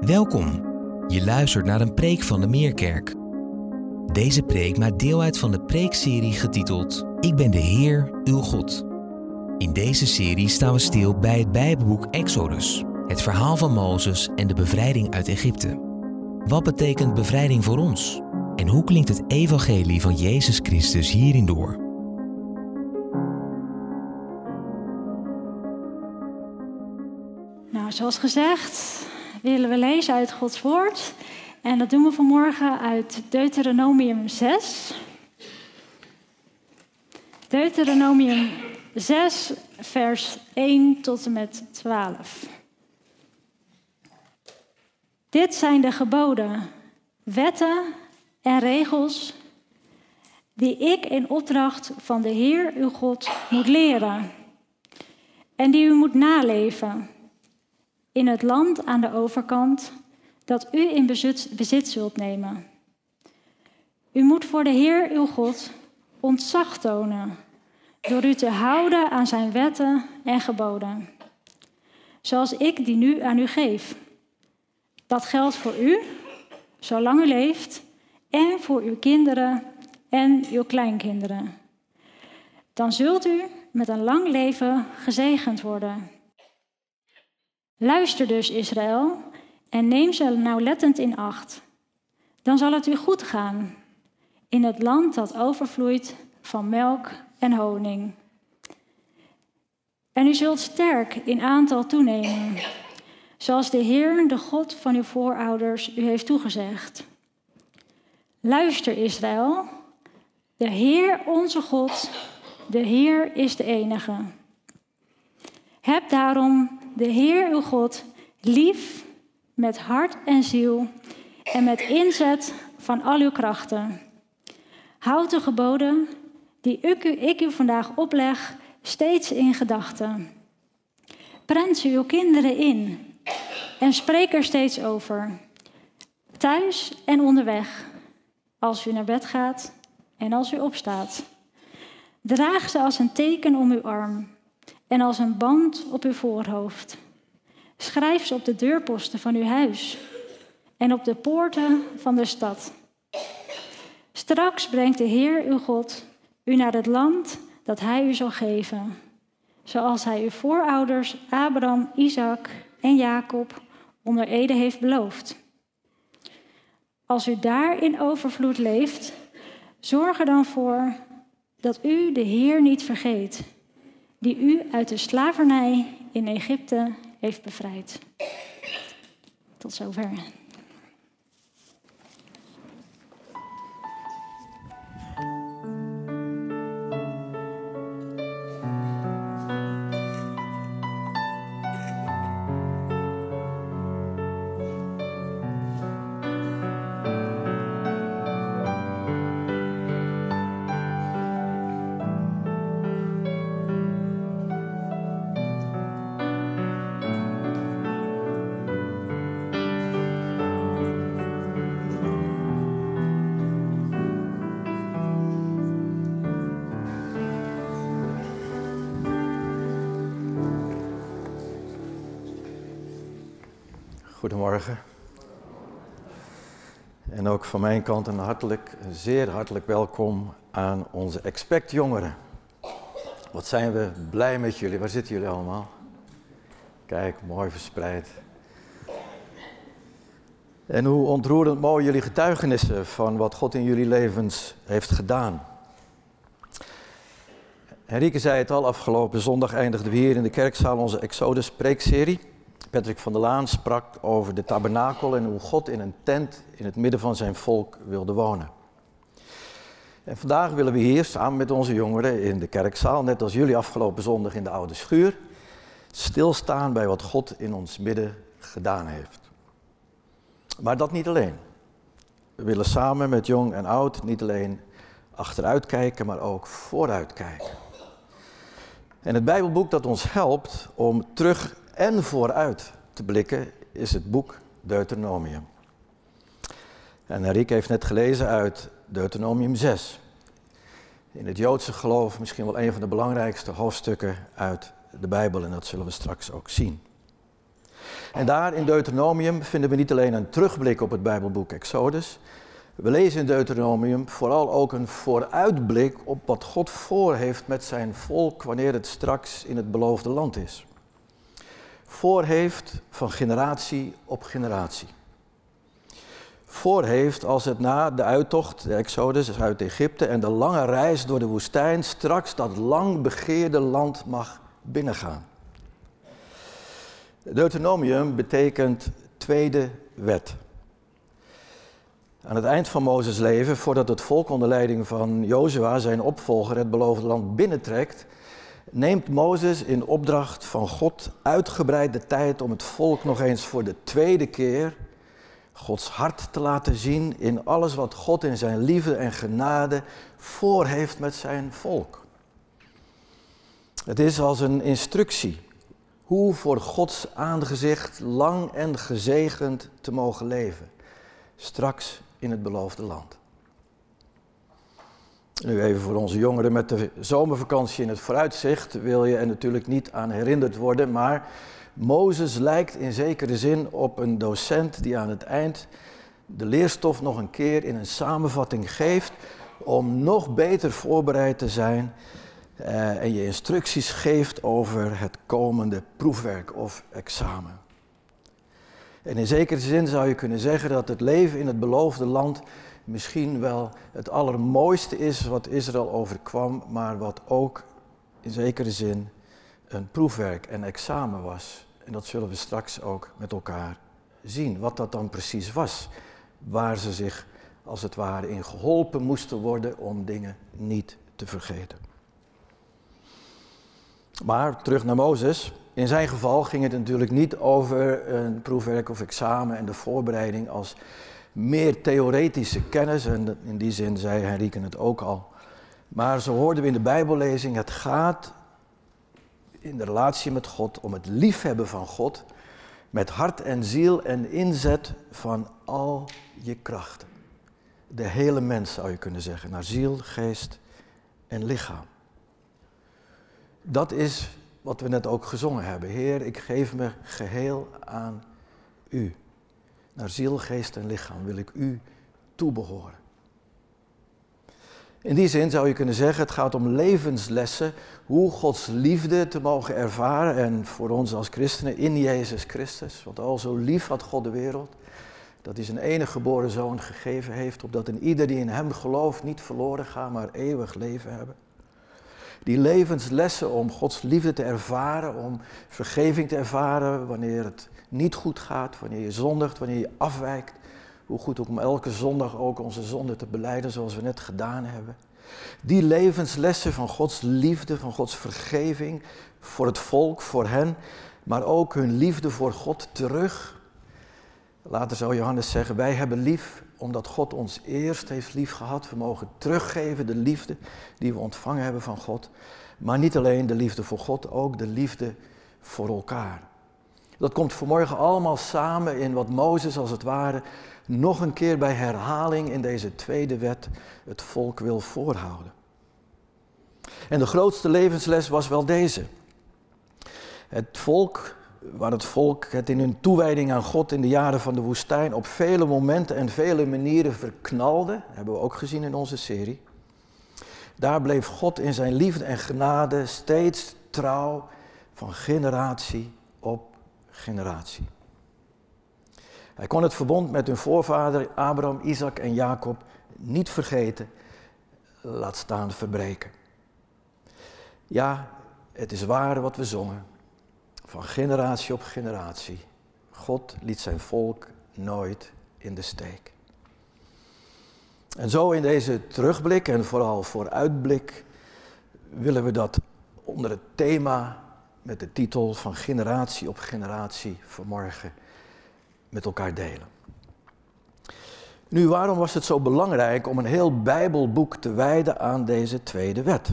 Welkom. Je luistert naar een preek van de Meerkerk. Deze preek maakt deel uit van de preekserie getiteld Ik ben de Heer, uw God. In deze serie staan we stil bij het Bijbelboek Exodus, het verhaal van Mozes en de bevrijding uit Egypte. Wat betekent bevrijding voor ons? En hoe klinkt het evangelie van Jezus Christus hierin door? Nou, zoals gezegd willen we lezen uit Gods Woord. En dat doen we vanmorgen uit Deuteronomium 6. Deuteronomium 6, vers 1 tot en met 12. Dit zijn de geboden, wetten en regels die ik in opdracht van de Heer uw God moet leren en die u moet naleven in het land aan de overkant dat u in bezit, bezit zult nemen. U moet voor de Heer uw God ontzag tonen door u te houden aan zijn wetten en geboden, zoals ik die nu aan u geef. Dat geldt voor u, zolang u leeft, en voor uw kinderen en uw kleinkinderen. Dan zult u met een lang leven gezegend worden. Luister dus, Israël, en neem ze nauwlettend in acht. Dan zal het u goed gaan in het land dat overvloeit van melk en honing. En u zult sterk in aantal toenemen, zoals de Heer, de God van uw voorouders, u heeft toegezegd. Luister, Israël, de Heer onze God, de Heer is de enige. Heb daarom de Heer uw God lief met hart en ziel en met inzet van al uw krachten. Houd de geboden die ik u, ik u vandaag opleg steeds in gedachten. Prent ze uw kinderen in en spreek er steeds over. Thuis en onderweg, als u naar bed gaat en als u opstaat. Draag ze als een teken om uw arm en als een band op uw voorhoofd. Schrijf ze op de deurposten van uw huis en op de poorten van de stad. Straks brengt de Heer uw God u naar het land dat Hij u zal geven, zoals Hij uw voorouders Abraham, Isaac en Jacob onder Ede heeft beloofd. Als u daar in overvloed leeft, zorg er dan voor dat u de Heer niet vergeet, die u uit de slavernij in Egypte heeft bevrijd. Tot zover. En ook van mijn kant een hartelijk, zeer hartelijk welkom aan onze expect jongeren. Wat zijn we blij met jullie. Waar zitten jullie allemaal? Kijk, mooi verspreid. En hoe ontroerend mooi jullie getuigenissen van wat God in jullie levens heeft gedaan. Henrike zei het al, afgelopen zondag eindigden we hier in de kerkzaal onze Exodus preekserie. Patrick van der Laan sprak over de tabernakel en hoe God in een tent in het midden van zijn volk wilde wonen. En vandaag willen we hier samen met onze jongeren in de kerkzaal, net als jullie afgelopen zondag in de oude schuur, stilstaan bij wat God in ons midden gedaan heeft. Maar dat niet alleen. We willen samen met jong en oud niet alleen achteruit kijken, maar ook vooruit kijken. En het Bijbelboek dat ons helpt om terug en vooruit te blikken is het boek Deuteronomium. En Riek heeft net gelezen uit Deuteronomium 6. In het Joodse geloof misschien wel een van de belangrijkste hoofdstukken uit de Bijbel en dat zullen we straks ook zien. En daar in Deuteronomium vinden we niet alleen een terugblik op het Bijbelboek Exodus. We lezen in Deuteronomium vooral ook een vooruitblik op wat God voor heeft met zijn volk wanneer het straks in het beloofde land is. Voor heeft van generatie op generatie. Voor heeft als het na de uittocht, de Exodus uit Egypte en de lange reis door de woestijn straks dat lang begeerde land mag binnengaan. Deuteronomium betekent tweede wet. Aan het eind van Mozes' leven, voordat het volk onder leiding van Jozua, zijn opvolger, het beloofde land binnentrekt, neemt Mozes in opdracht van God uitgebreid de tijd om het volk nog eens voor de tweede keer Gods hart te laten zien in alles wat God in zijn liefde en genade voor heeft met zijn volk. Het is als een instructie hoe voor Gods aangezicht lang en gezegend te mogen leven, straks in het beloofde land. Nu even voor onze jongeren met de zomervakantie in het vooruitzicht wil je er natuurlijk niet aan herinnerd worden, maar Mozes lijkt in zekere zin op een docent die aan het eind de leerstof nog een keer in een samenvatting geeft om nog beter voorbereid te zijn uh, en je instructies geeft over het komende proefwerk of examen. En in zekere zin zou je kunnen zeggen dat het leven in het beloofde land misschien wel het allermooiste is wat Israël overkwam, maar wat ook in zekere zin een proefwerk en examen was. En dat zullen we straks ook met elkaar zien, wat dat dan precies was. Waar ze zich als het ware in geholpen moesten worden om dingen niet te vergeten. Maar terug naar Mozes. In zijn geval ging het natuurlijk niet over een proefwerk of examen en de voorbereiding als meer theoretische kennis. En in die zin zei Henrike het ook al. Maar zo hoorden we in de Bijbellezing, het gaat in de relatie met God om het liefhebben van God met hart en ziel en inzet van al je krachten. De hele mens zou je kunnen zeggen, naar ziel, geest en lichaam. Dat is wat we net ook gezongen hebben. Heer, ik geef me geheel aan u. Naar ziel, geest en lichaam wil ik u toebehoren. In die zin zou je kunnen zeggen, het gaat om levenslessen, hoe Gods liefde te mogen ervaren en voor ons als christenen in Jezus Christus. Want al zo lief had God de wereld, dat hij zijn enige geboren zoon gegeven heeft, opdat een ieder die in hem gelooft niet verloren gaat, maar eeuwig leven hebben. Die levenslessen om Gods liefde te ervaren, om vergeving te ervaren wanneer het niet goed gaat, wanneer je zondigt, wanneer je afwijkt. Hoe goed ook om elke zondag ook onze zonde te beleiden zoals we net gedaan hebben. Die levenslessen van Gods liefde, van Gods vergeving voor het volk, voor hen, maar ook hun liefde voor God terug. Later zou Johannes zeggen, wij hebben lief omdat God ons eerst heeft lief gehad. We mogen teruggeven de liefde die we ontvangen hebben van God. Maar niet alleen de liefde voor God, ook de liefde voor elkaar. Dat komt vanmorgen allemaal samen in wat Mozes als het ware nog een keer bij herhaling in deze tweede wet het volk wil voorhouden. En de grootste levensles was wel deze. Het volk waar het volk het in hun toewijding aan God in de jaren van de woestijn op vele momenten en vele manieren verknalde, hebben we ook gezien in onze serie. Daar bleef God in zijn liefde en genade steeds trouw van generatie op generatie. Hij kon het verbond met hun voorvader Abraham, Isaac en Jacob niet vergeten, laat staan verbreken. Ja, het is waar wat we zongen van generatie op generatie. God liet zijn volk nooit in de steek. En zo in deze terugblik en vooral vooruitblik willen we dat onder het thema met de titel van generatie op generatie vanmorgen met elkaar delen. Nu, waarom was het zo belangrijk om een heel Bijbelboek te wijden aan deze tweede wet?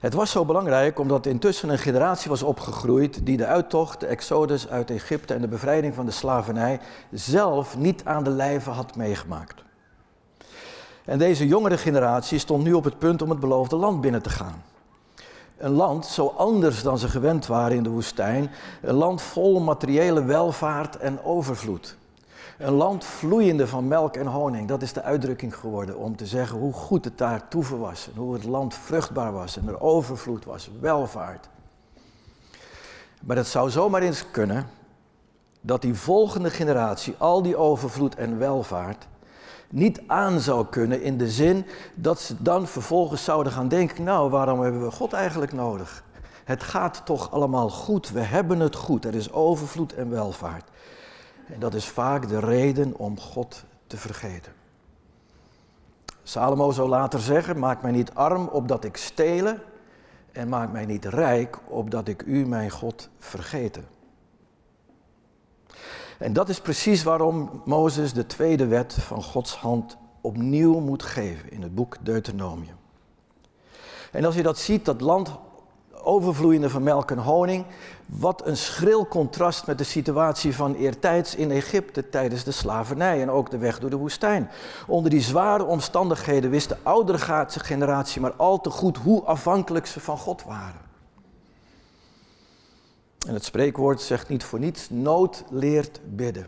Het was zo belangrijk omdat intussen een generatie was opgegroeid die de uittocht, de exodus uit Egypte en de bevrijding van de slavernij zelf niet aan de lijve had meegemaakt. En deze jongere generatie stond nu op het punt om het beloofde land binnen te gaan. Een land zo anders dan ze gewend waren in de woestijn. Een land vol materiële welvaart en overvloed. Een land vloeiende van melk en honing. Dat is de uitdrukking geworden om te zeggen hoe goed het daar toeven was. En hoe het land vruchtbaar was en er overvloed was, welvaart. Maar het zou zomaar eens kunnen dat die volgende generatie al die overvloed en welvaart niet aan zou kunnen in de zin dat ze dan vervolgens zouden gaan denken, nou waarom hebben we God eigenlijk nodig? Het gaat toch allemaal goed, we hebben het goed, er is overvloed en welvaart. En dat is vaak de reden om God te vergeten. Salomo zou later zeggen, maak mij niet arm opdat ik stelen en maak mij niet rijk opdat ik u, mijn God, vergeten. En dat is precies waarom Mozes de tweede wet van Gods hand opnieuw moet geven in het boek Deuteronomium. En als je dat ziet, dat land overvloeiende van melk en honing, wat een schril contrast met de situatie van eertijds in Egypte tijdens de slavernij en ook de weg door de woestijn. Onder die zware omstandigheden wist de oudere generatie maar al te goed hoe afhankelijk ze van God waren. En het spreekwoord zegt niet voor niets, nood leert bidden.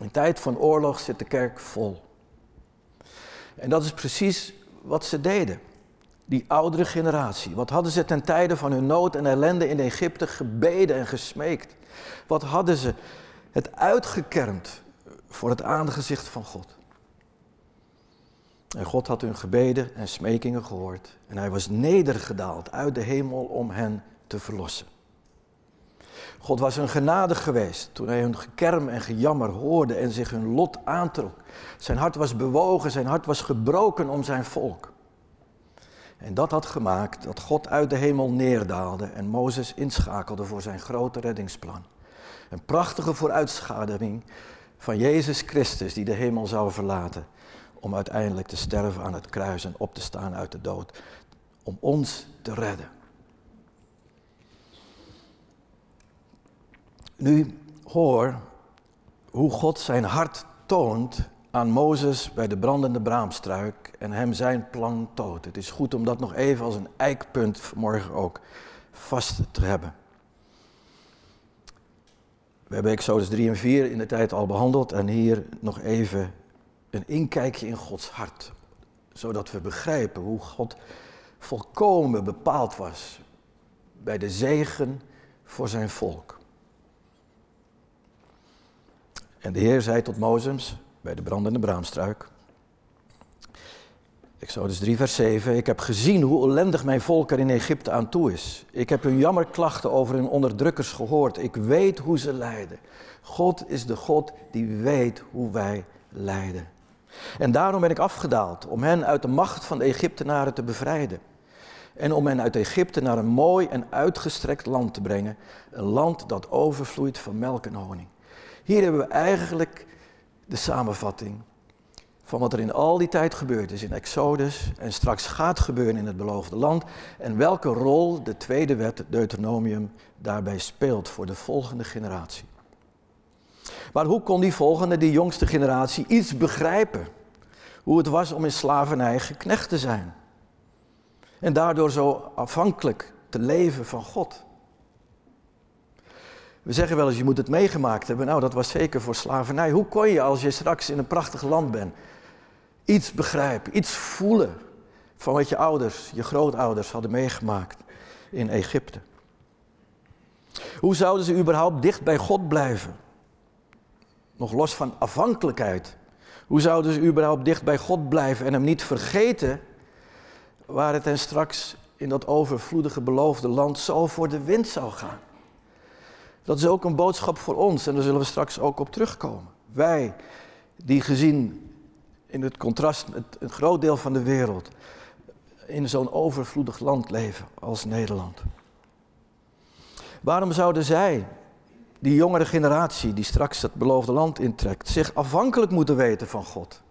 In tijd van oorlog zit de kerk vol. En dat is precies wat ze deden. Die oudere generatie. Wat hadden ze ten tijde van hun nood en ellende in Egypte gebeden en gesmeekt? Wat hadden ze het uitgekermd voor het aangezicht van God? En God had hun gebeden en smekingen gehoord. En hij was nedergedaald uit de hemel om hen te verlossen. God was hun genadig geweest toen hij hun gekerm en gejammer hoorde en zich hun lot aantrok. Zijn hart was bewogen, zijn hart was gebroken om zijn volk. En dat had gemaakt dat God uit de hemel neerdaalde en Mozes inschakelde voor zijn grote reddingsplan. Een prachtige vooruitschaduwing van Jezus Christus die de hemel zou verlaten om uiteindelijk te sterven aan het kruis en op te staan uit de dood. Om ons te redden. Nu hoor hoe God zijn hart toont aan Mozes bij de brandende braamstruik en hem zijn plan toont. Het is goed om dat nog even als een eikpunt vanmorgen ook vast te hebben. We hebben Exodus 3 en 4 in de tijd al behandeld en hier nog even een inkijkje in Gods hart. Zodat we begrijpen hoe God volkomen bepaald was bij de zegen voor zijn volk. En de Heer zei tot Mozes bij de brandende braamstruik. Exodus 3, vers 7. Ik heb gezien hoe ellendig mijn volk er in Egypte aan toe is. Ik heb hun jammerklachten over hun onderdrukkers gehoord. Ik weet hoe ze lijden. God is de God die weet hoe wij lijden. En daarom ben ik afgedaald om hen uit de macht van de Egyptenaren te bevrijden. En om hen uit Egypte naar een mooi en uitgestrekt land te brengen. Een land dat overvloeit van melk en honing. Hier hebben we eigenlijk de samenvatting van wat er in al die tijd gebeurd is in Exodus en straks gaat gebeuren in het beloofde land en welke rol de tweede wet, Deuteronomium, daarbij speelt voor de volgende generatie. Maar hoe kon die volgende, die jongste generatie, iets begrijpen? Hoe het was om in slavernij geknecht te zijn. En daardoor zo afhankelijk te leven van God. We zeggen wel eens, je moet het meegemaakt hebben. Nou, dat was zeker voor slavernij. Hoe kon je als je straks in een prachtig land bent, iets begrijpen, iets voelen van wat je ouders, je grootouders hadden meegemaakt in Egypte? Hoe zouden ze überhaupt dicht bij God blijven? Nog los van afhankelijkheid. Hoe zouden ze überhaupt dicht bij God blijven en hem niet vergeten waar het hen straks in dat overvloedige beloofde land zo voor de wind zou gaan? Dat is ook een boodschap voor ons en daar zullen we straks ook op terugkomen. Wij, die gezien in het contrast met een groot deel van de wereld, in zo'n overvloedig land leven als Nederland. Waarom zouden zij, die jongere generatie die straks het beloofde land intrekt, zich afhankelijk moeten weten van God?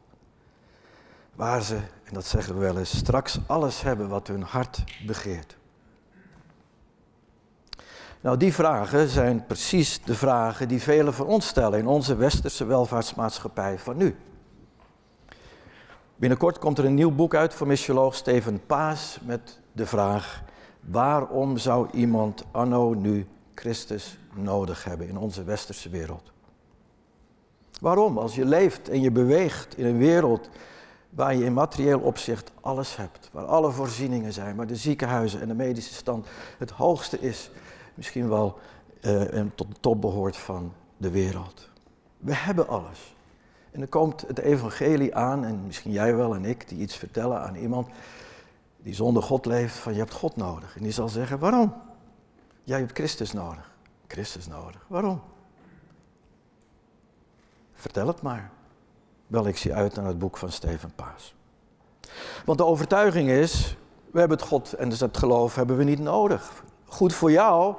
Waar ze, en dat zeggen we wel eens, straks alles hebben wat hun hart begeert. Nou, die vragen zijn precies de vragen die velen van ons stellen in onze westerse welvaartsmaatschappij van nu. Binnenkort komt er een nieuw boek uit van missioloog Steven Paas met de vraag: Waarom zou iemand anno nu Christus nodig hebben in onze westerse wereld? Waarom? Als je leeft en je beweegt in een wereld waar je in materieel opzicht alles hebt, waar alle voorzieningen zijn, waar de ziekenhuizen en de medische stand het hoogste is, misschien wel en tot de top behoort van de wereld. We hebben alles. En dan komt het evangelie aan, en misschien jij wel en ik, die iets vertellen aan iemand die zonder God leeft, van je hebt God nodig. En die zal zeggen, waarom? Jij hebt Christus nodig. Christus nodig. Waarom? Vertel het maar. Wel, ik zie uit naar het boek van Steven Paas. Want de overtuiging is, we hebben het God en dus het geloof hebben we niet nodig. Goed voor jou,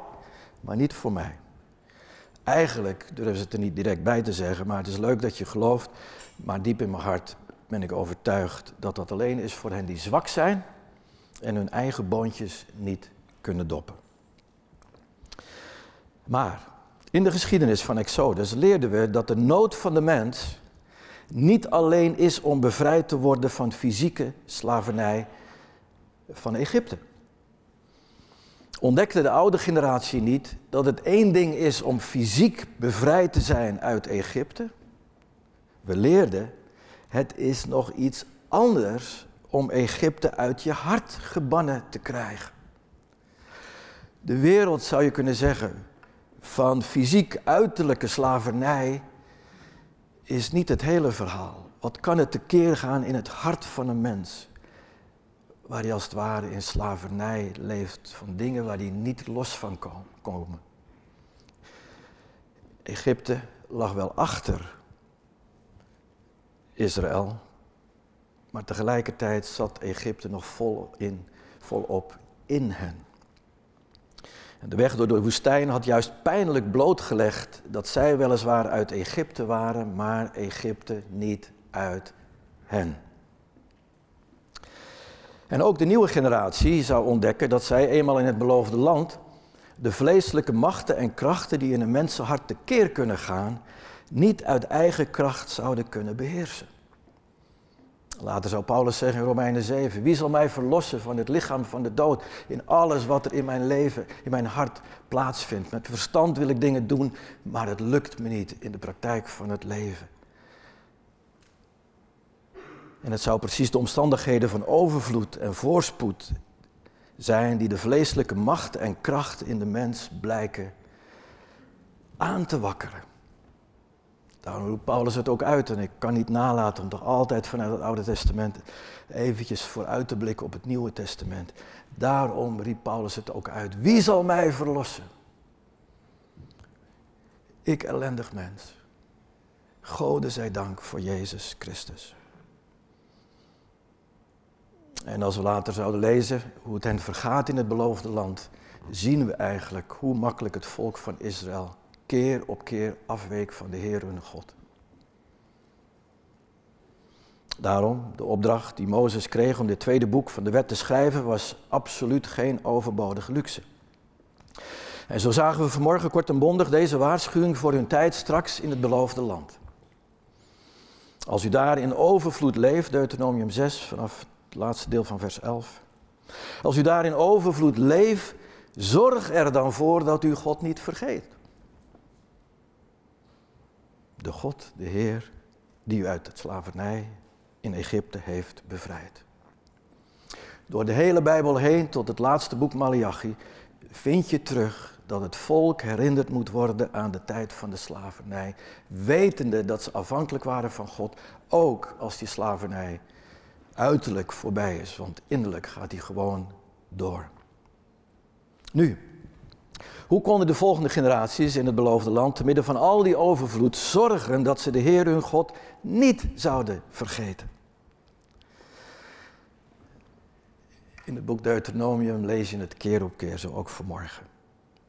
maar niet voor mij. Eigenlijk durven ze het er niet direct bij te zeggen, maar het is leuk dat je gelooft. Maar diep in mijn hart ben ik overtuigd dat dat alleen is voor hen die zwak zijn en hun eigen boontjes niet kunnen doppen. Maar in de geschiedenis van Exodus leerden we dat de nood van de mens niet alleen is om bevrijd te worden van fysieke slavernij van Egypte. Ontdekte de oude generatie niet dat het één ding is om fysiek bevrijd te zijn uit Egypte? We leerden, het is nog iets anders om Egypte uit je hart gebannen te krijgen. De wereld zou je kunnen zeggen van fysiek uiterlijke slavernij is niet het hele verhaal. Wat kan het tekeer gaan in het hart van een mens? Waar hij als het ware in slavernij leeft van dingen waar hij niet los van komen. Egypte lag wel achter Israël, maar tegelijkertijd zat Egypte nog vol in, volop in hen. De weg door de woestijn had juist pijnlijk blootgelegd dat zij weliswaar uit Egypte waren, maar Egypte niet uit hen. En ook de nieuwe generatie zou ontdekken dat zij eenmaal in het beloofde land de vleeselijke machten en krachten die in een mensenhart tekeer kunnen gaan, niet uit eigen kracht zouden kunnen beheersen. Later zou Paulus zeggen in Romeinen 7, wie zal mij verlossen van het lichaam van de dood in alles wat er in mijn leven, in mijn hart plaatsvindt. Met verstand wil ik dingen doen, maar het lukt me niet in de praktijk van het leven. En het zou precies de omstandigheden van overvloed en voorspoed zijn die de vleeselijke macht en kracht in de mens blijken aan te wakkeren. Daarom roept Paulus het ook uit en ik kan niet nalaten om toch altijd vanuit het Oude Testament eventjes vooruit te blikken op het Nieuwe Testament. Daarom riep Paulus het ook uit. Wie zal mij verlossen? Ik ellendig mens. Gode zij dank voor Jezus Christus. En als we later zouden lezen hoe het hen vergaat in het beloofde land, zien we eigenlijk hoe makkelijk het volk van Israël keer op keer afweek van de Heer hun God. Daarom, de opdracht die Mozes kreeg om dit tweede boek van de wet te schrijven, was absoluut geen overbodige luxe. En zo zagen we vanmorgen kort en bondig deze waarschuwing voor hun tijd straks in het beloofde land. Als u daar in overvloed leeft, Deuteronomium 6 vanaf het laatste deel van vers 11. Als u daar in overvloed leeft, zorg er dan voor dat u God niet vergeet de God, de Heer, die u uit het slavernij in Egypte heeft bevrijd. Door de hele Bijbel heen tot het laatste boek Malachi vind je terug dat het volk herinnerd moet worden aan de tijd van de slavernij, wetende dat ze afhankelijk waren van God, ook als die slavernij uiterlijk voorbij is, want innerlijk gaat die gewoon door. Nu, hoe konden de volgende generaties in het beloofde land, te midden van al die overvloed, zorgen dat ze de Heer hun God niet zouden vergeten? In het boek Deuteronomium lees je het keer op keer, zo ook vanmorgen.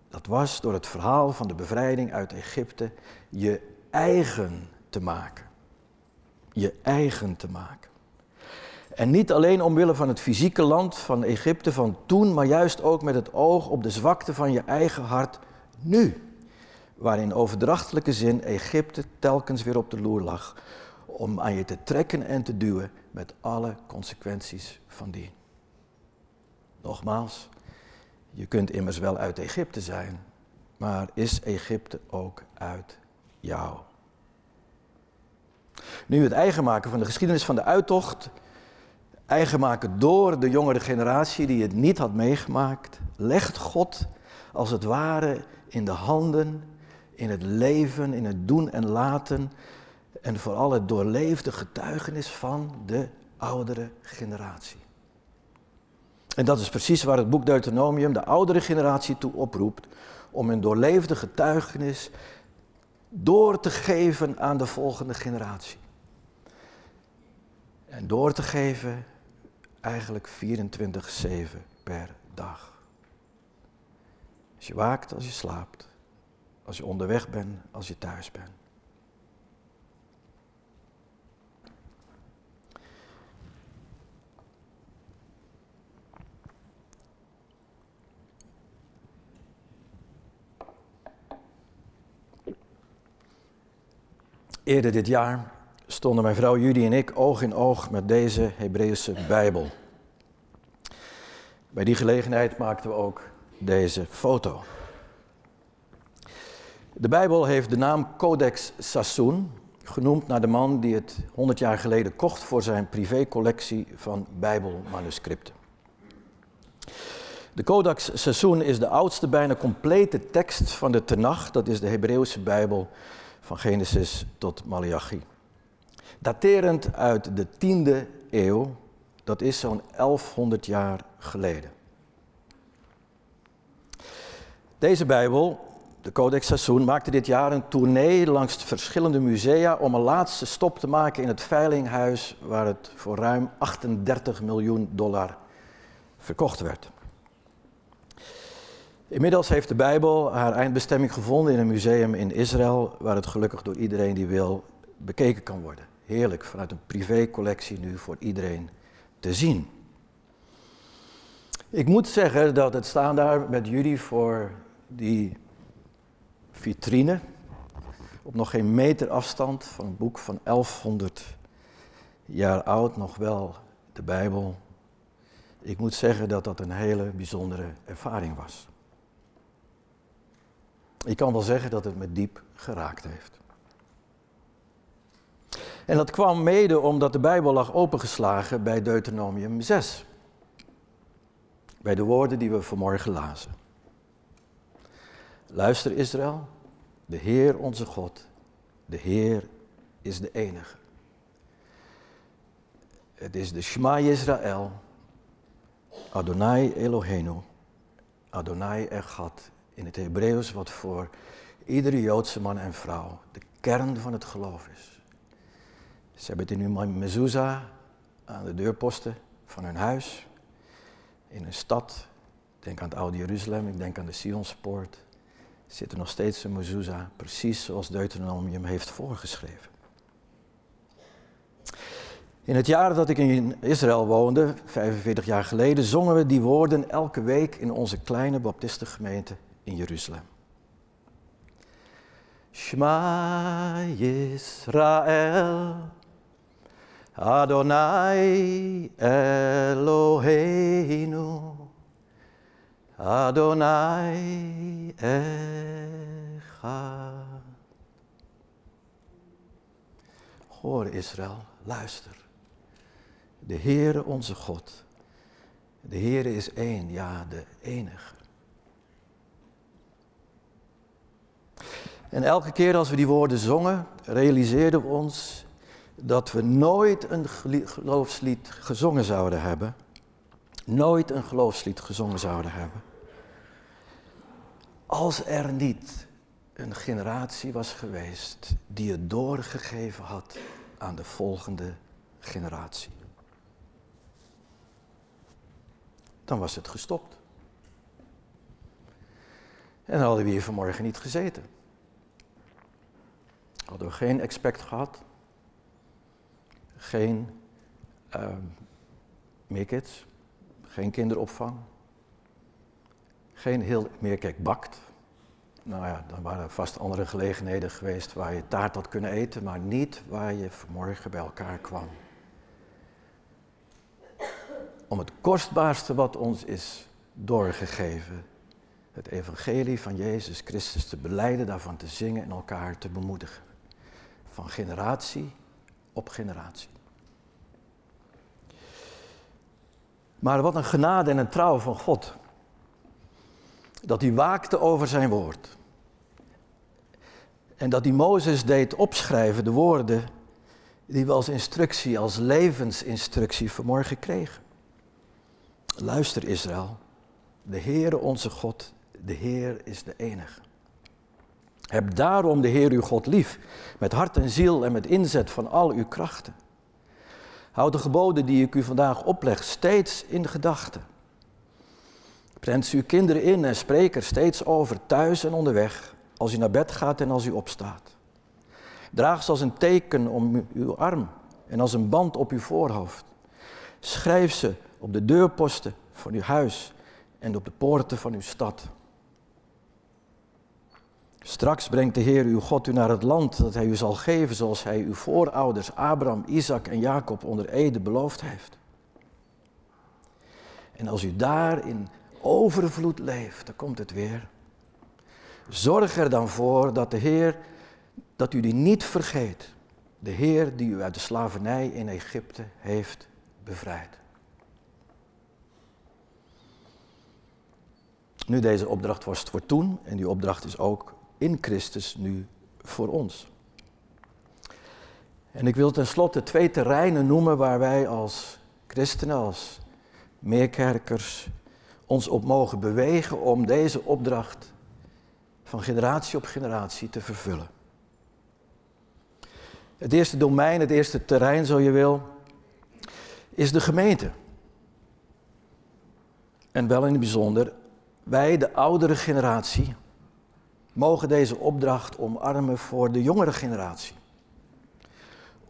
Dat was door het verhaal van de bevrijding uit Egypte je eigen te maken. Je eigen te maken. En niet alleen omwille van het fysieke land van Egypte van toen, maar juist ook met het oog op de zwakte van je eigen hart nu. Waarin overdrachtelijke zin Egypte telkens weer op de loer lag om aan je te trekken en te duwen met alle consequenties van die. Nogmaals, Je kunt immers wel uit Egypte zijn, maar is Egypte ook uit jou? Nu het eigen maken van de geschiedenis van de uittocht, eigen maken door de jongere generatie die het niet had meegemaakt, legt God als het ware in de handen, in het leven, in het doen en laten en vooral het doorleefde getuigenis van de oudere generatie. En dat is precies waar het boek Deuteronomium de oudere generatie toe oproept om een doorleefde getuigenis door te geven aan de volgende generatie. En door te geven eigenlijk 24-7 per dag. Als je waakt, als je slaapt, als je onderweg bent, als je thuis bent. Eerder dit jaar stonden mijn vrouw Judy en ik oog in oog met deze Hebreeuwse Bijbel. Bij die gelegenheid maakten we ook deze foto. De Bijbel heeft de naam Codex Sassoon, genoemd naar de man die het 100 jaar geleden kocht voor zijn privécollectie van Bijbelmanuscripten. De Codex Sassoon is de oudste bijna complete tekst van de Tenach, dat is de Hebreeuwse Bijbel van Genesis tot Malachi. Daterend uit de 10e eeuw, dat is zo'n 1100 jaar geleden. Deze Bijbel, de Codex Sassoon, maakte dit jaar een tournee langs verschillende musea om een laatste stop te maken in het veilinghuis waar het voor ruim 38 miljoen dollar verkocht werd. Inmiddels heeft de Bijbel haar eindbestemming gevonden in een museum in Israël, waar het gelukkig door iedereen die wil bekeken kan worden. Heerlijk, vanuit een privécollectie nu voor iedereen te zien. Ik moet zeggen dat het staan daar met jullie voor die vitrine, op nog geen meter afstand van een boek van 1100 jaar oud, nog wel de Bijbel. Ik moet zeggen dat dat een hele bijzondere ervaring was. Ik kan wel zeggen dat het me diep geraakt heeft. En dat kwam mede omdat de Bijbel lag opengeslagen bij Deuteronomium 6. Bij de woorden die we vanmorgen lazen. Luister Israël, de Heer onze God, de Heer is de enige. Het is de Shema Israël, Adonai Eloheinu, Adonai Echad in het Hebreeuws, wat voor iedere Joodse man en vrouw de kern van het geloof is. Ze hebben het in hun mezuzah aan de deurposten van hun huis, in een stad. denk aan het oude Jeruzalem, ik denk aan de Sionspoort. Zit er nog steeds een mezuzah, precies zoals Deuteronomium heeft voorgeschreven. In het jaar dat ik in Israël woonde, 45 jaar geleden, zongen we die woorden elke week in onze kleine baptistengemeente in Jeruzalem. Shema Yisrael, Adonai Eloheinu, Adonai Echad. Hoor Israël, luister. De Heere onze God. De Heere is één, ja, de enige. En elke keer als we die woorden zongen, realiseerden we ons dat we nooit een geloofslied gezongen zouden hebben. Nooit een geloofslied gezongen zouden hebben. Als er niet een generatie was geweest die het doorgegeven had aan de volgende generatie. Dan was het gestopt. En dan hadden we hier vanmorgen niet gezeten. Hadden we geen expect gehad. Geen uh, meer kids. Geen kinderopvang. Geen heel meerkijk bakt. Nou ja, dan waren er vast andere gelegenheden geweest waar je taart had kunnen eten, maar niet waar je vanmorgen bij elkaar kwam. Om het kostbaarste wat ons is doorgegeven. Het evangelie van Jezus Christus te beleiden, daarvan te zingen en elkaar te bemoedigen. Van generatie op generatie. Maar wat een genade en een trouw van God. Dat hij waakte over zijn woord. En dat hij Mozes deed opschrijven de woorden die we als instructie, als levensinstructie vanmorgen kregen. Luister Israël, de Heere onze God, de Heer is de enige. Heb daarom de Heer uw God lief, met hart en ziel en met inzet van al uw krachten. Houd de geboden die ik u vandaag opleg steeds in gedachten. Prent uw kinderen in en spreek er steeds over, thuis en onderweg, als u naar bed gaat en als u opstaat. Draag ze als een teken om uw arm en als een band op uw voorhoofd. Schrijf ze op de deurposten van uw huis en op de poorten van uw stad. Straks brengt de Heer uw God u naar het land dat hij u zal geven, zoals hij uw voorouders Abraham, Isaac en Jacob onder Ede beloofd heeft. En als u daar in overvloed leeft, dan komt het weer. Zorg er dan voor dat de Heer, dat u die niet vergeet. De Heer die u uit de slavernij in Egypte heeft bevrijd. Nu, deze opdracht was voor toen en die opdracht is ook in Christus nu voor ons. En ik wil tenslotte twee terreinen noemen waar wij als christenen, als meerkerkers, ons op mogen bewegen om deze opdracht van generatie op generatie te vervullen. Het eerste domein, het eerste terrein, zo je wil, is de gemeente. En wel in het bijzonder, wij, de oudere generatie, mogen deze opdracht omarmen voor de jongere generatie.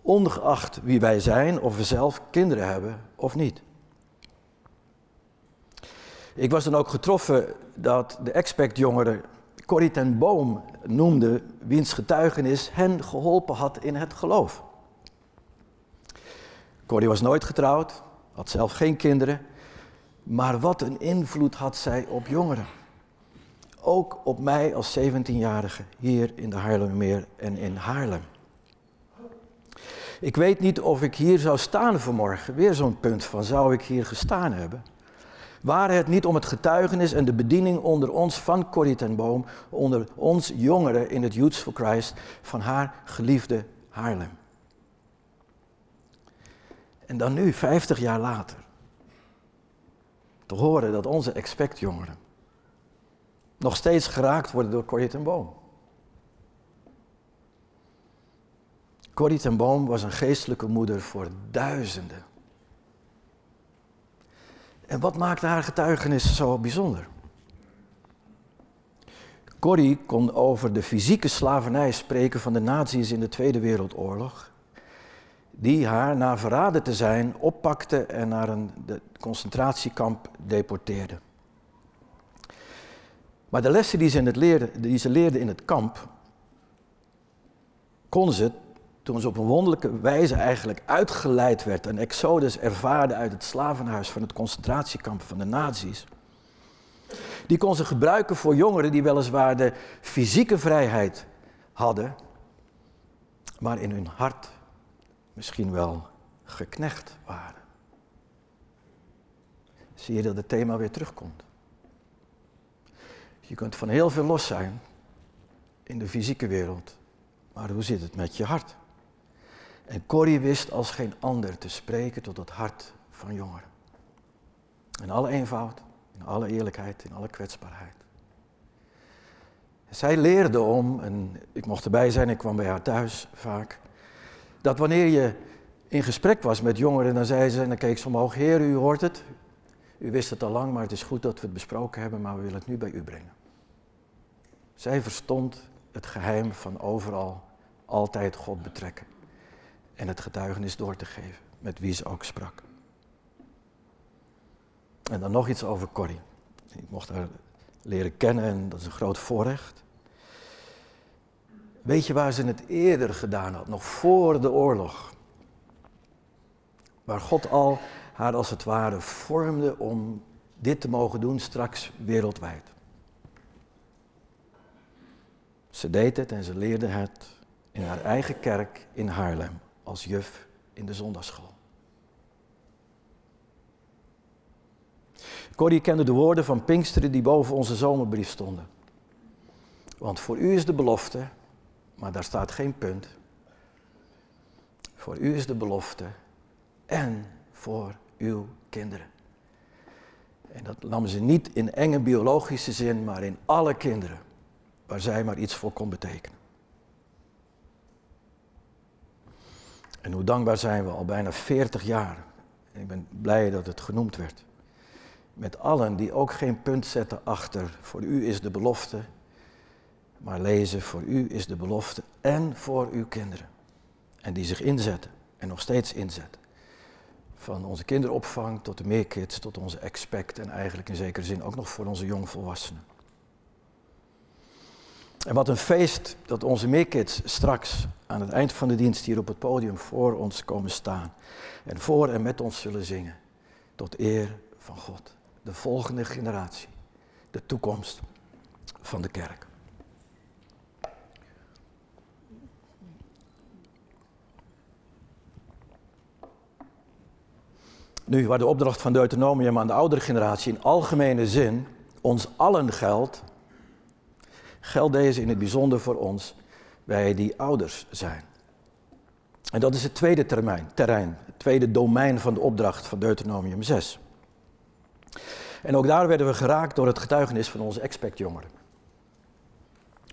Ongeacht wie wij zijn, of we zelf kinderen hebben of niet. Ik was dan ook getroffen dat de expect-jongere Corrie ten Boom noemde, wiens getuigenis hen geholpen had in het geloof. Corrie was nooit getrouwd, had zelf geen kinderen, maar wat een invloed had zij op jongeren. Ook op mij als 17-jarige hier in de Haarlemmermeer en in Haarlem. Ik weet niet of ik hier zou staan vanmorgen. Weer zo'n punt van zou ik hier gestaan hebben. Waar het niet om het getuigenis en de bediening onder ons van Corrie ten Boom, onder ons jongeren in het Youths for Christ, van haar geliefde Haarlem. En dan nu, 50 jaar later, te horen dat onze expect-jongeren nog steeds geraakt worden door Corrie ten Boom. Corrie ten Boom was een geestelijke moeder voor duizenden. En wat maakte haar getuigenis zo bijzonder? Corrie kon over de fysieke slavernij spreken van de nazi's in de Tweede Wereldoorlog, die haar na verraden te zijn oppakte en naar een concentratiekamp deporteerde. Maar de lessen die ze, het leerde, die ze in het kamp, kon ze, toen ze op een wonderlijke wijze eigenlijk uitgeleid werd, een exodus ervaarde uit het slavenhuis van het concentratiekamp van de nazi's, die kon ze gebruiken voor jongeren die weliswaar de fysieke vrijheid hadden, maar in hun hart misschien wel geknecht waren. Zie je dat het thema weer terugkomt? Je kunt van heel veel los zijn in de fysieke wereld. Maar hoe zit het met je hart? En Corrie wist als geen ander te spreken tot het hart van jongeren. In alle eenvoud, in alle eerlijkheid, in alle kwetsbaarheid. Zij leerde om, en ik mocht erbij zijn, ik kwam bij haar thuis vaak, dat wanneer je in gesprek was met jongeren, dan zei ze, en dan keek ze omhoog, Heer, u hoort het, u wist het al lang, maar het is goed dat we het besproken hebben, maar we willen het nu bij u brengen. Zij verstond het geheim van overal altijd God betrekken en het getuigenis door te geven met wie ze ook sprak. En dan nog iets over Corrie. Ik mocht haar leren kennen en dat is een groot voorrecht. Weet je waar ze het eerder gedaan had, nog voor de oorlog? Waar God al haar als het ware vormde om dit te mogen doen straks wereldwijd. Ze deed het en ze leerde het in haar eigen kerk in Haarlem als juf in de zondagschool. Corrie kende de woorden van Pinksteren die boven onze zomerbrief stonden. Want voor u is de belofte, maar daar staat geen punt. Voor u is de belofte en voor uw kinderen. En dat nam ze niet in enge biologische zin, maar in alle kinderen waar zij maar iets voor kon betekenen. En hoe dankbaar zijn we al bijna 40 jaar. En ik ben blij dat het genoemd werd. Met allen die ook geen punt zetten achter. Voor u is de belofte. Maar lezen, voor u is de belofte en voor uw kinderen. En die zich inzetten en nog steeds inzetten. Van onze kinderopvang tot de meerkids, tot onze expect en eigenlijk in zekere zin ook nog voor onze jongvolwassenen. En wat een feest dat onze meerkids straks aan het eind van de dienst hier op het podium voor ons komen staan. En voor en met ons zullen zingen. Tot eer van God. De volgende generatie. De toekomst van de kerk. Nu, waar de opdracht van Deuteronomium aan de oudere generatie in algemene zin ons allen geldt, geldt deze in het bijzonder voor ons, wij die ouders zijn. En dat is het tweede terrein, terrein, het tweede domein van de opdracht van Deuteronomium 6. En ook daar werden we geraakt door het getuigenis van onze expectjongeren.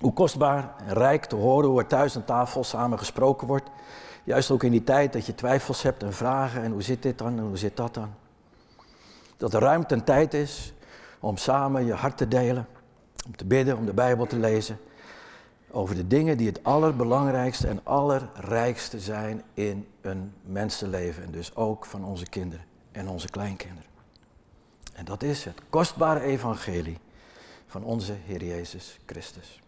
Hoe kostbaar en rijk te horen hoe er thuis aan tafel samen gesproken wordt. Juist ook in die tijd dat je twijfels hebt en vragen en hoe zit dit dan en hoe zit dat dan. Dat er ruimte en tijd is om samen je hart te delen om te bidden, om de Bijbel te lezen. Over de dingen die het allerbelangrijkste en allerrijkste zijn in een mensenleven. En dus ook van onze kinderen en onze kleinkinderen. En dat is het kostbare evangelie van onze Heer Jezus Christus.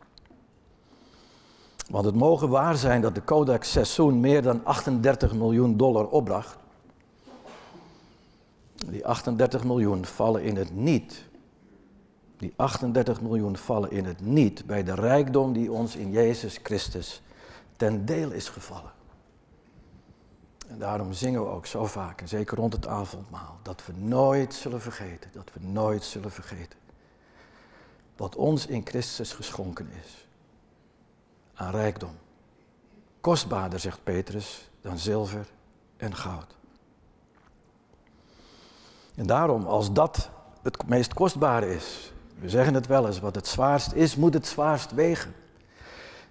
Want het mogen waar zijn dat de Kodak Sessoen meer dan 38 miljoen dollar opbracht. Die 38 miljoen vallen in het niet die 38 miljoen vallen in het niet bij de rijkdom die ons in Jezus Christus ten deel is gevallen. En daarom zingen we ook zo vaak, en zeker rond het avondmaal, dat we nooit zullen vergeten, dat we nooit zullen vergeten. Wat ons in Christus geschonken is. Rijkdom. Kostbaarder, zegt Petrus, dan zilver en goud. En daarom, als dat het meest kostbare is, we zeggen het wel eens, wat het zwaarst is, moet het zwaarst wegen.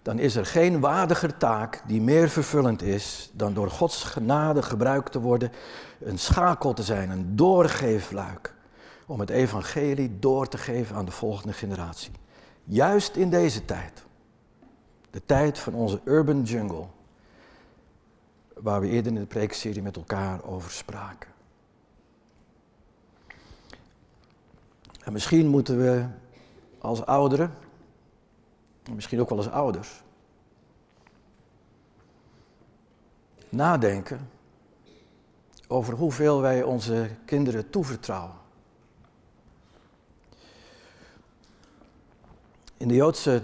Dan is er geen waardiger taak die meer vervullend is dan door Gods genade gebruikt te worden, een schakel te zijn, een doorgeefluik, om het evangelie door te geven aan de volgende generatie. Juist in deze tijd, de tijd van onze urban jungle, waar we eerder in de preekserie met elkaar over spraken. En misschien moeten we als ouderen, misschien ook wel als ouders, nadenken over hoeveel wij onze kinderen toevertrouwen. In de Joodse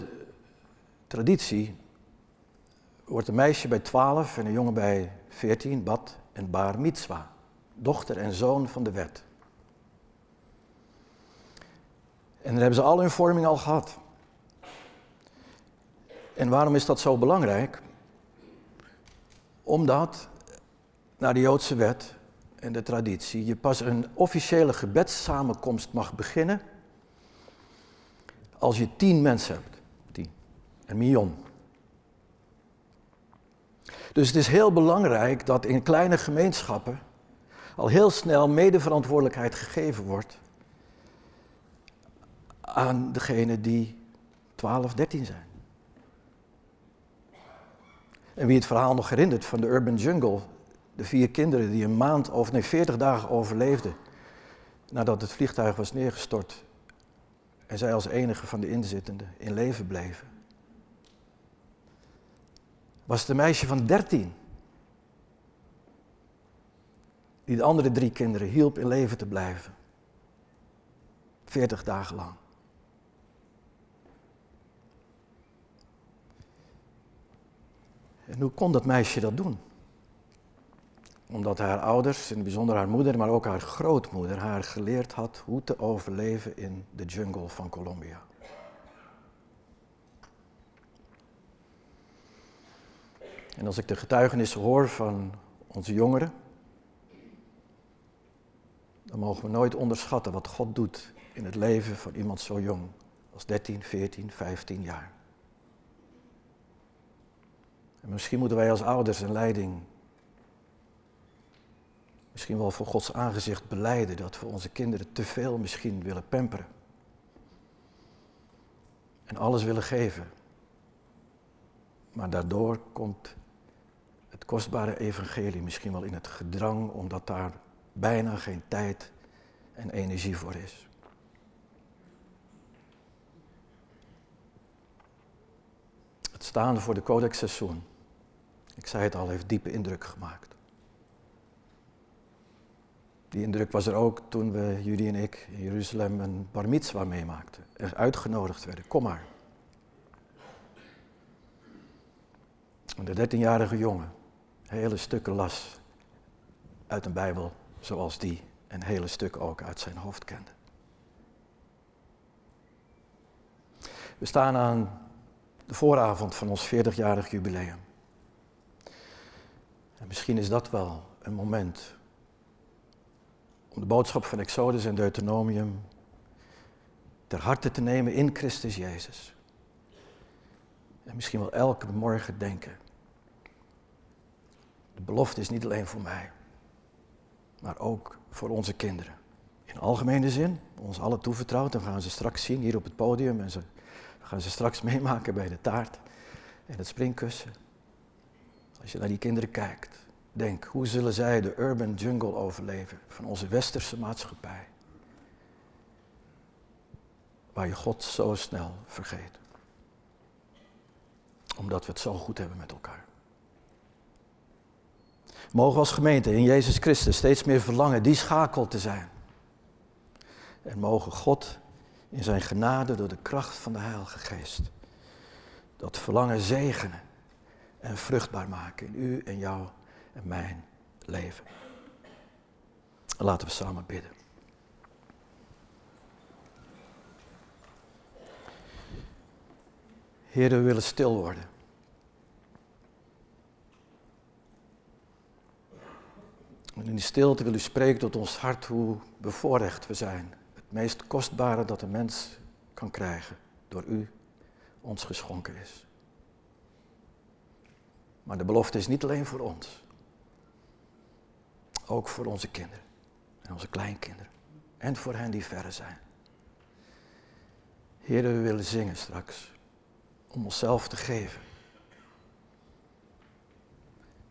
traditie wordt een meisje bij 12 en een jongen bij 14 bad en bar mitzwa, dochter en zoon van de wet. En dan hebben ze al hun vorming al gehad. En waarom is dat zo belangrijk? Omdat, naar de Joodse wet en de traditie, je pas een officiële gebedssamenkomst mag beginnen als je tien mensen hebt. Een miljoen. Dus het is heel belangrijk dat in kleine gemeenschappen al heel snel medeverantwoordelijkheid gegeven wordt aan degene die 12, 13 zijn. En wie het verhaal nog herinnert van de Urban Jungle, de vier kinderen die een maand of nee, 40 dagen overleefden nadat het vliegtuig was neergestort en zij als enige van de inzittenden in leven bleven. Was het een meisje van 13 die de andere drie kinderen hielp in leven te blijven. 40 dagen lang. En hoe kon dat meisje dat doen? Omdat haar ouders, in het bijzonder haar moeder, maar ook haar grootmoeder, haar geleerd had hoe te overleven in de jungle van Colombia. En als ik de getuigenissen hoor van onze jongeren, dan mogen we nooit onderschatten wat God doet in het leven van iemand zo jong als 13, 14, 15 jaar. En misschien moeten wij als ouders en leiding misschien wel voor Gods aangezicht beleiden dat we onze kinderen te veel misschien willen pamperen. En alles willen geven. Maar daardoor komt kostbare evangelie misschien wel in het gedrang, omdat daar bijna geen tijd en energie voor is. Het staan voor de Codex Seizoen, ik zei het al, heeft diepe indruk gemaakt. Die indruk was er ook toen we, jullie en ik, in Jeruzalem een bar mitzwa meemaakten. Er uitgenodigd werden, kom maar. En de dertienjarige jongen hele stukken las uit een Bijbel zoals die een hele stuk ook uit zijn hoofd kende. We staan aan de vooravond van ons 40-jarig jubileum. En misschien is dat wel een moment om de boodschap van Exodus en Deuteronomium ter harte te nemen in Christus Jezus. En misschien wel elke morgen denken. De belofte is niet alleen voor mij, maar ook voor onze kinderen. In algemene zin, ons allen toevertrouwd, dan gaan ze straks zien hier op het podium en ze gaan ze straks meemaken bij de taart en het springkussen. Als je naar die kinderen kijkt, denk, hoe zullen zij de urban jungle overleven van onze westerse maatschappij? Waar je God zo snel vergeet. Omdat we het zo goed hebben met elkaar. Mogen we als gemeente in Jezus Christus steeds meer verlangen die schakel te zijn. En mogen God in zijn genade door de kracht van de Heilige Geest dat verlangen zegenen en vruchtbaar maken in u en jou en mijn leven. Laten we samen bidden. Heer, we willen stil worden. En in die stilte wil u spreken tot ons hart hoe bevoorrecht we zijn. Het meest kostbare dat een mens kan krijgen door u ons geschonken is. Maar de belofte is niet alleen voor ons. Ook voor onze kinderen en onze kleinkinderen. En voor hen die verre zijn. Heer, we willen zingen straks. Om onszelf te geven.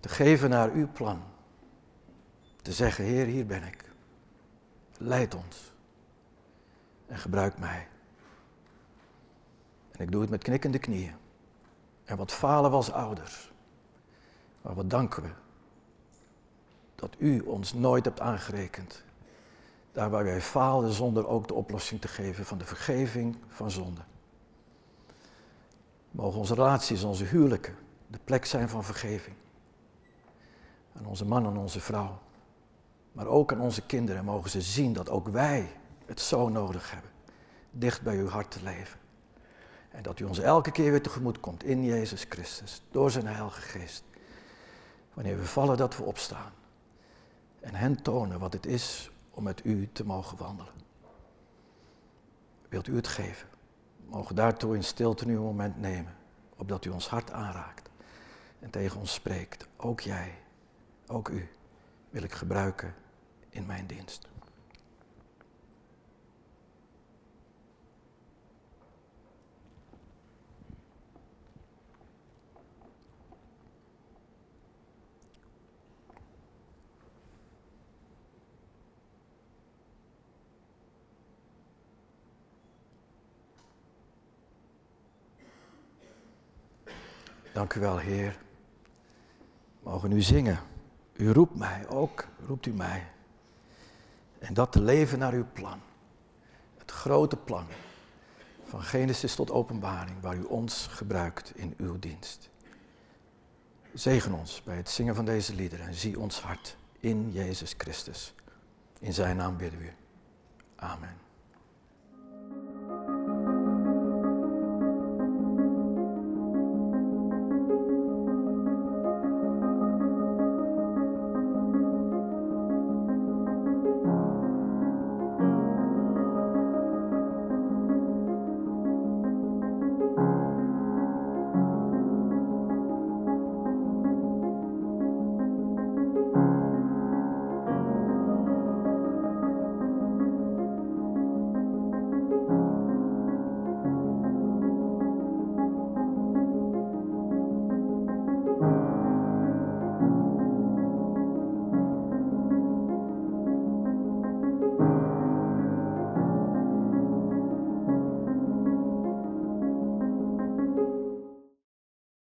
Te geven naar uw plan. Te zeggen, Heer, hier ben ik. Leid ons. En gebruik mij. En ik doe het met knikkende knieën. En wat falen we als ouders. Maar wat danken we dat u ons nooit hebt aangerekend. Daar waar wij faalden zonder ook de oplossing te geven van de vergeving van zonde. Mogen onze relaties, onze huwelijken de plek zijn van vergeving. Aan onze man en onze vrouw. Maar ook aan onze kinderen mogen ze zien dat ook wij het zo nodig hebben. Dicht bij uw hart te leven. En dat u ons elke keer weer tegemoet komt in Jezus Christus. Door zijn Heilige Geest. Wanneer we vallen dat we opstaan en hen tonen wat het is om met u te mogen wandelen. Wilt u het geven? Mogen daartoe in stilte nu een moment nemen, opdat u ons hart aanraakt en tegen ons spreekt. Ook jij, ook u, wil ik gebruiken in mijn dienst. Dank u wel, Heer. Mogen u zingen. U roept mij, ook roept u mij. En dat te leven naar uw plan. Het grote plan van Genesis tot openbaring waar u ons gebruikt in uw dienst. Zegen ons bij het zingen van deze liederen en zie ons hart in Jezus Christus. In zijn naam bidden we. Amen.